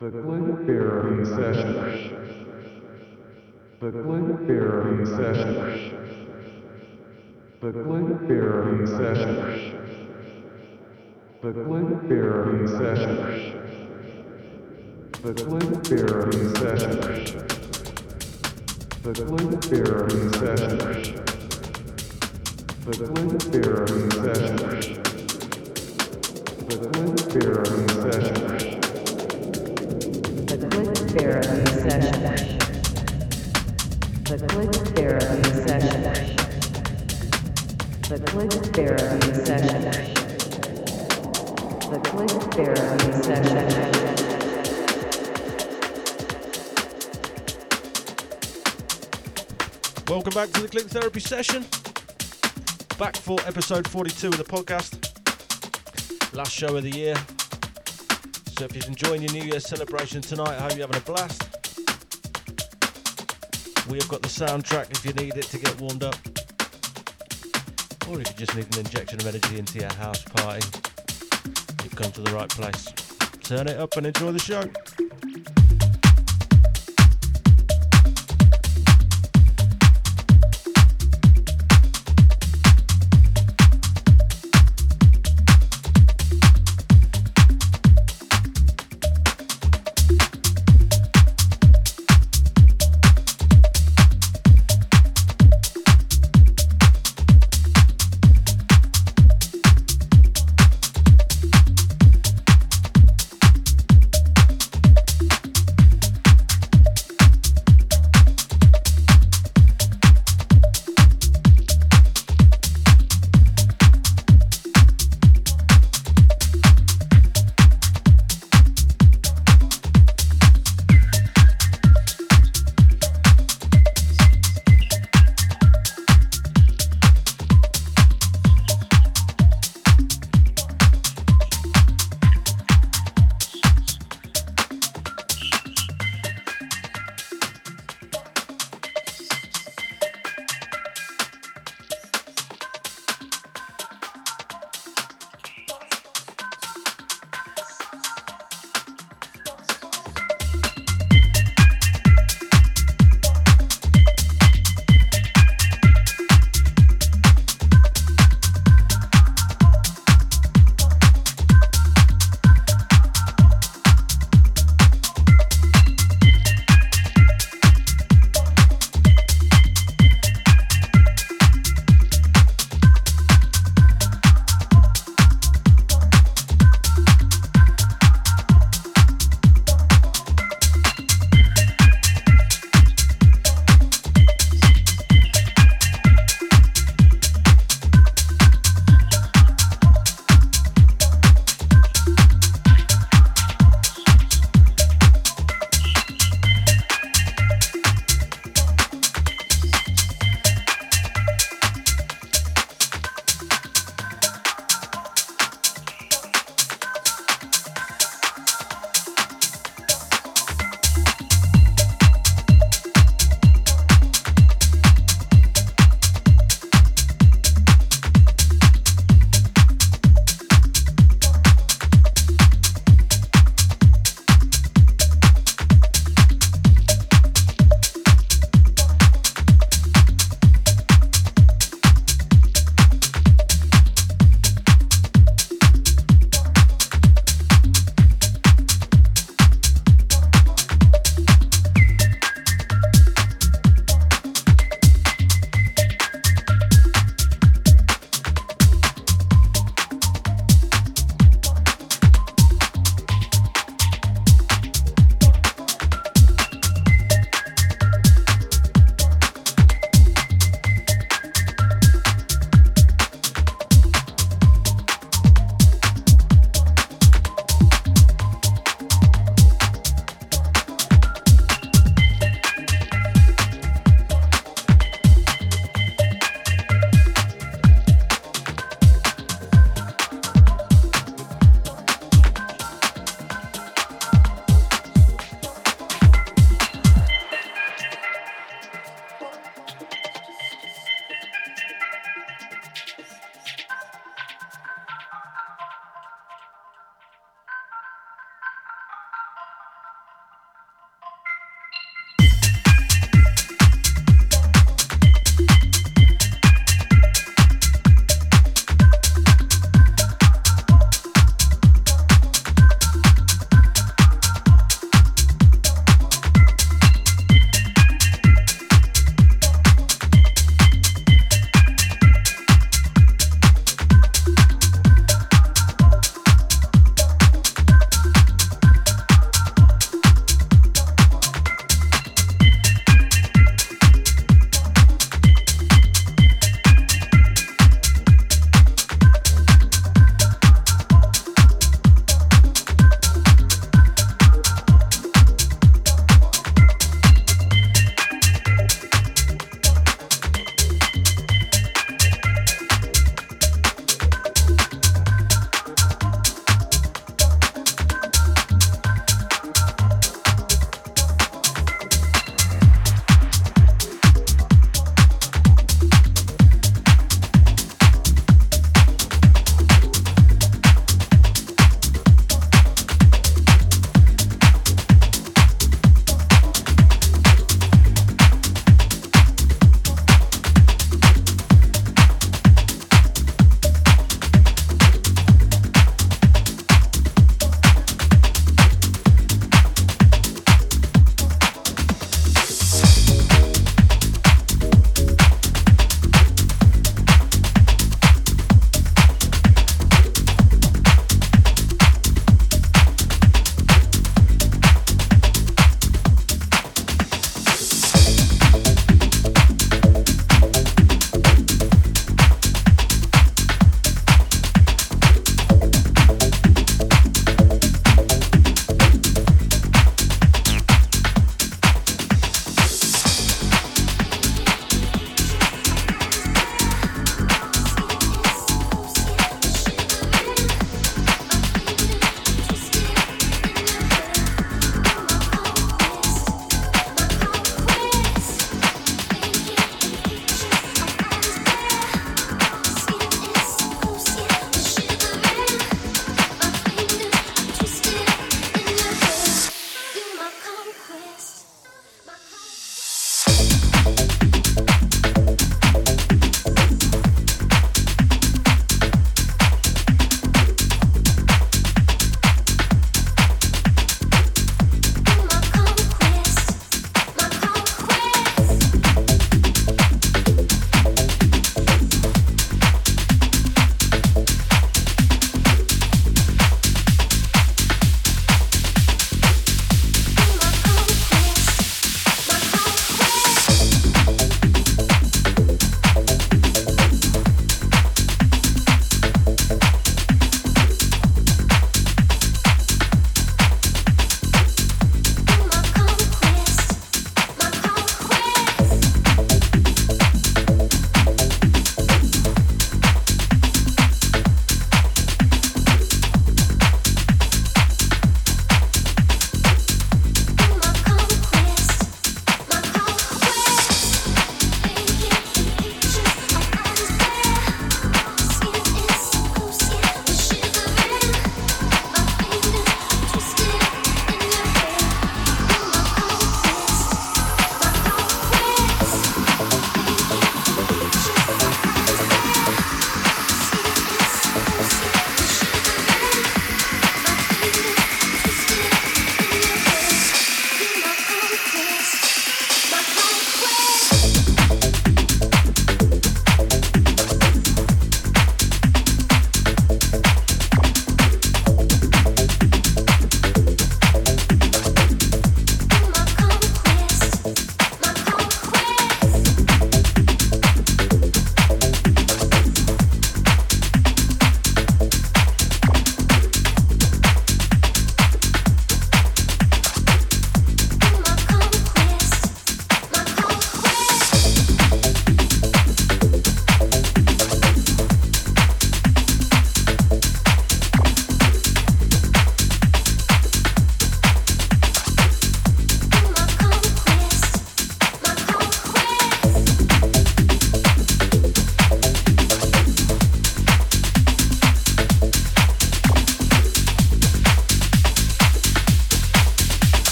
The Click Therapy Session. The Click Therapy Session. The Click Therapy Session. The Click Therapy Session. The Click Therapy Session. The Click Therapy Session. The Click Therapy Session. The Click Therapy Session. The Therapy Session. The Therapy Session. The Therapy Session. Welcome back to the Click Therapy session. Back for episode 42 of the podcast. Last show of the year. So if you're enjoying your New Year's celebration tonight, I hope you're having a blast. We have got the soundtrack if you need it to get warmed up. Or if you just need an injection of energy into your house party, you've come to the right place. Turn it up and enjoy the show. show.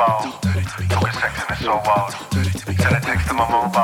mobile. Took a sex and it's so wild. Then text on my mobile.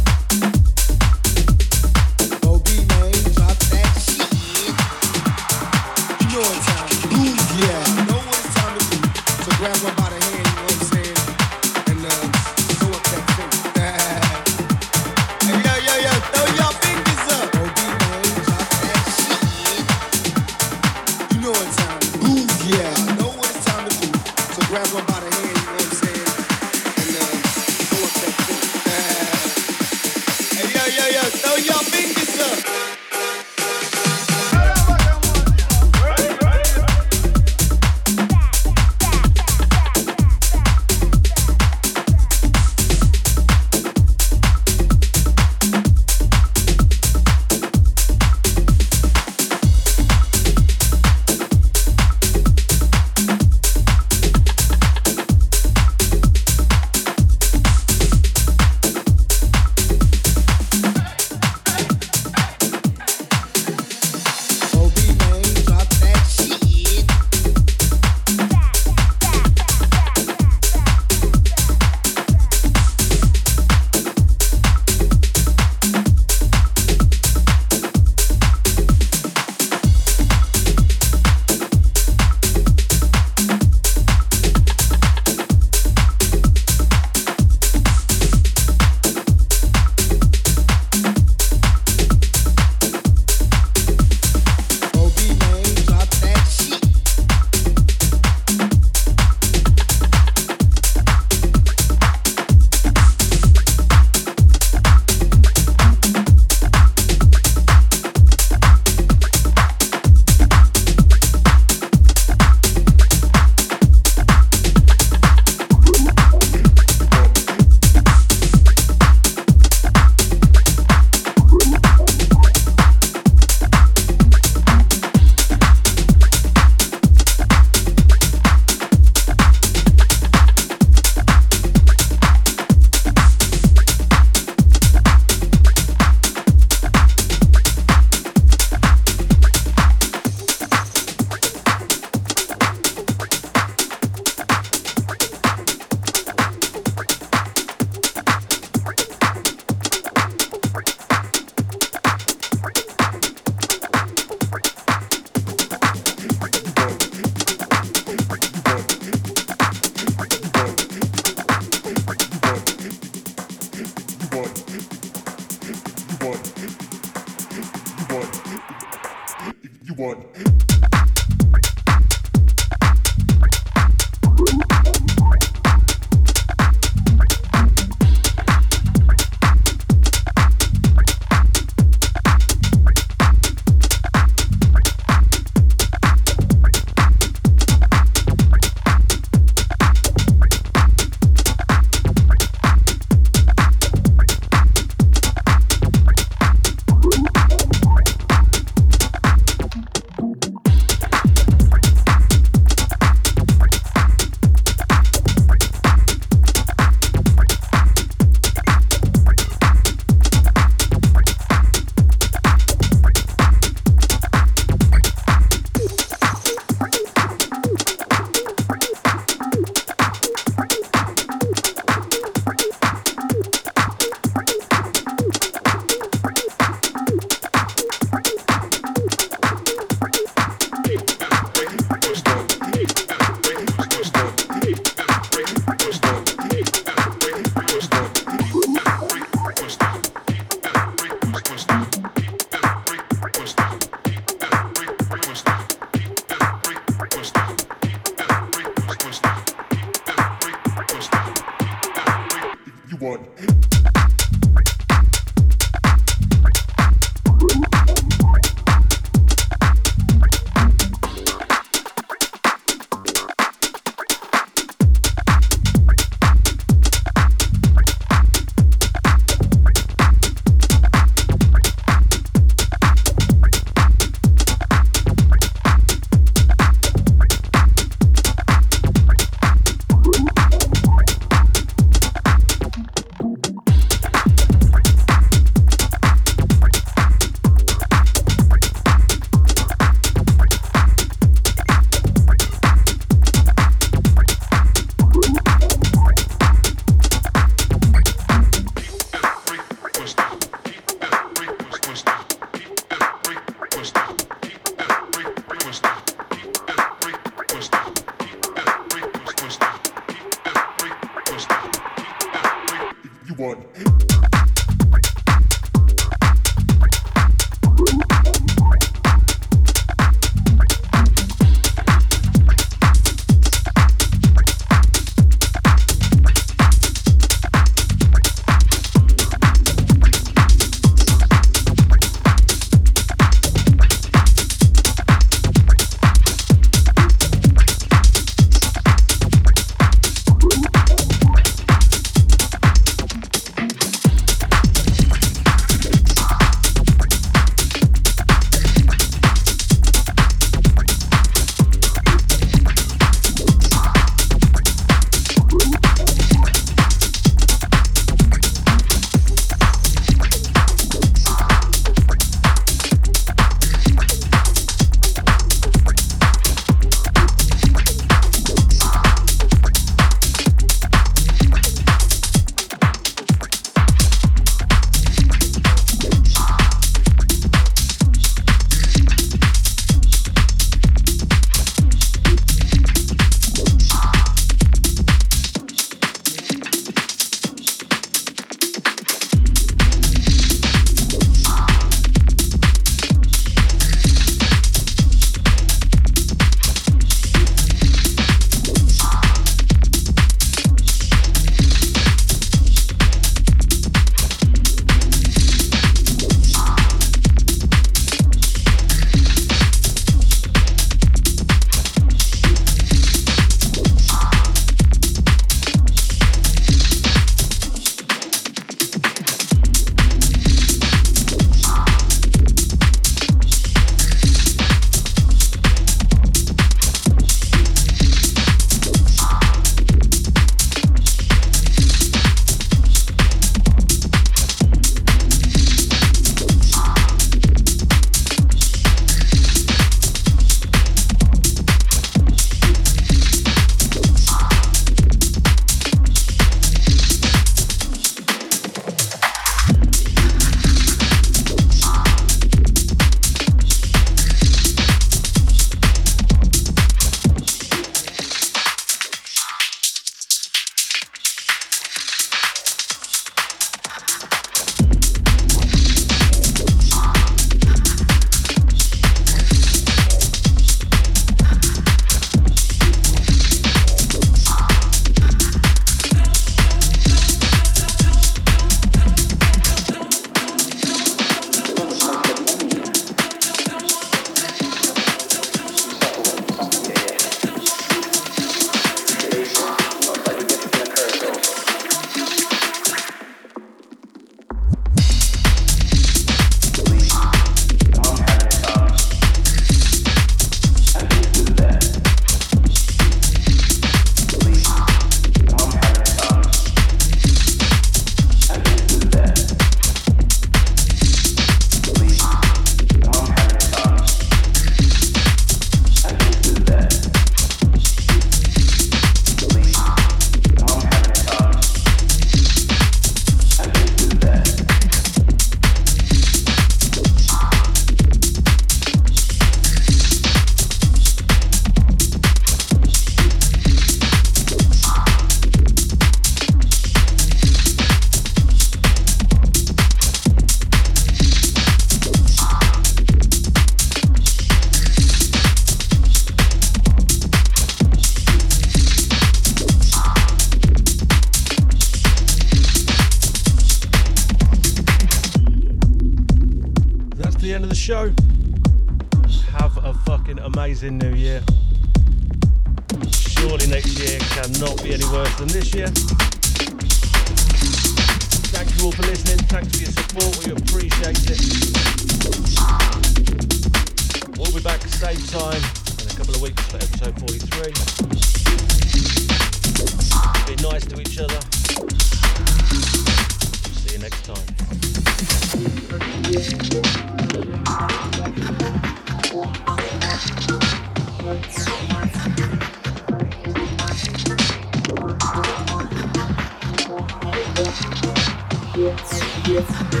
Therapy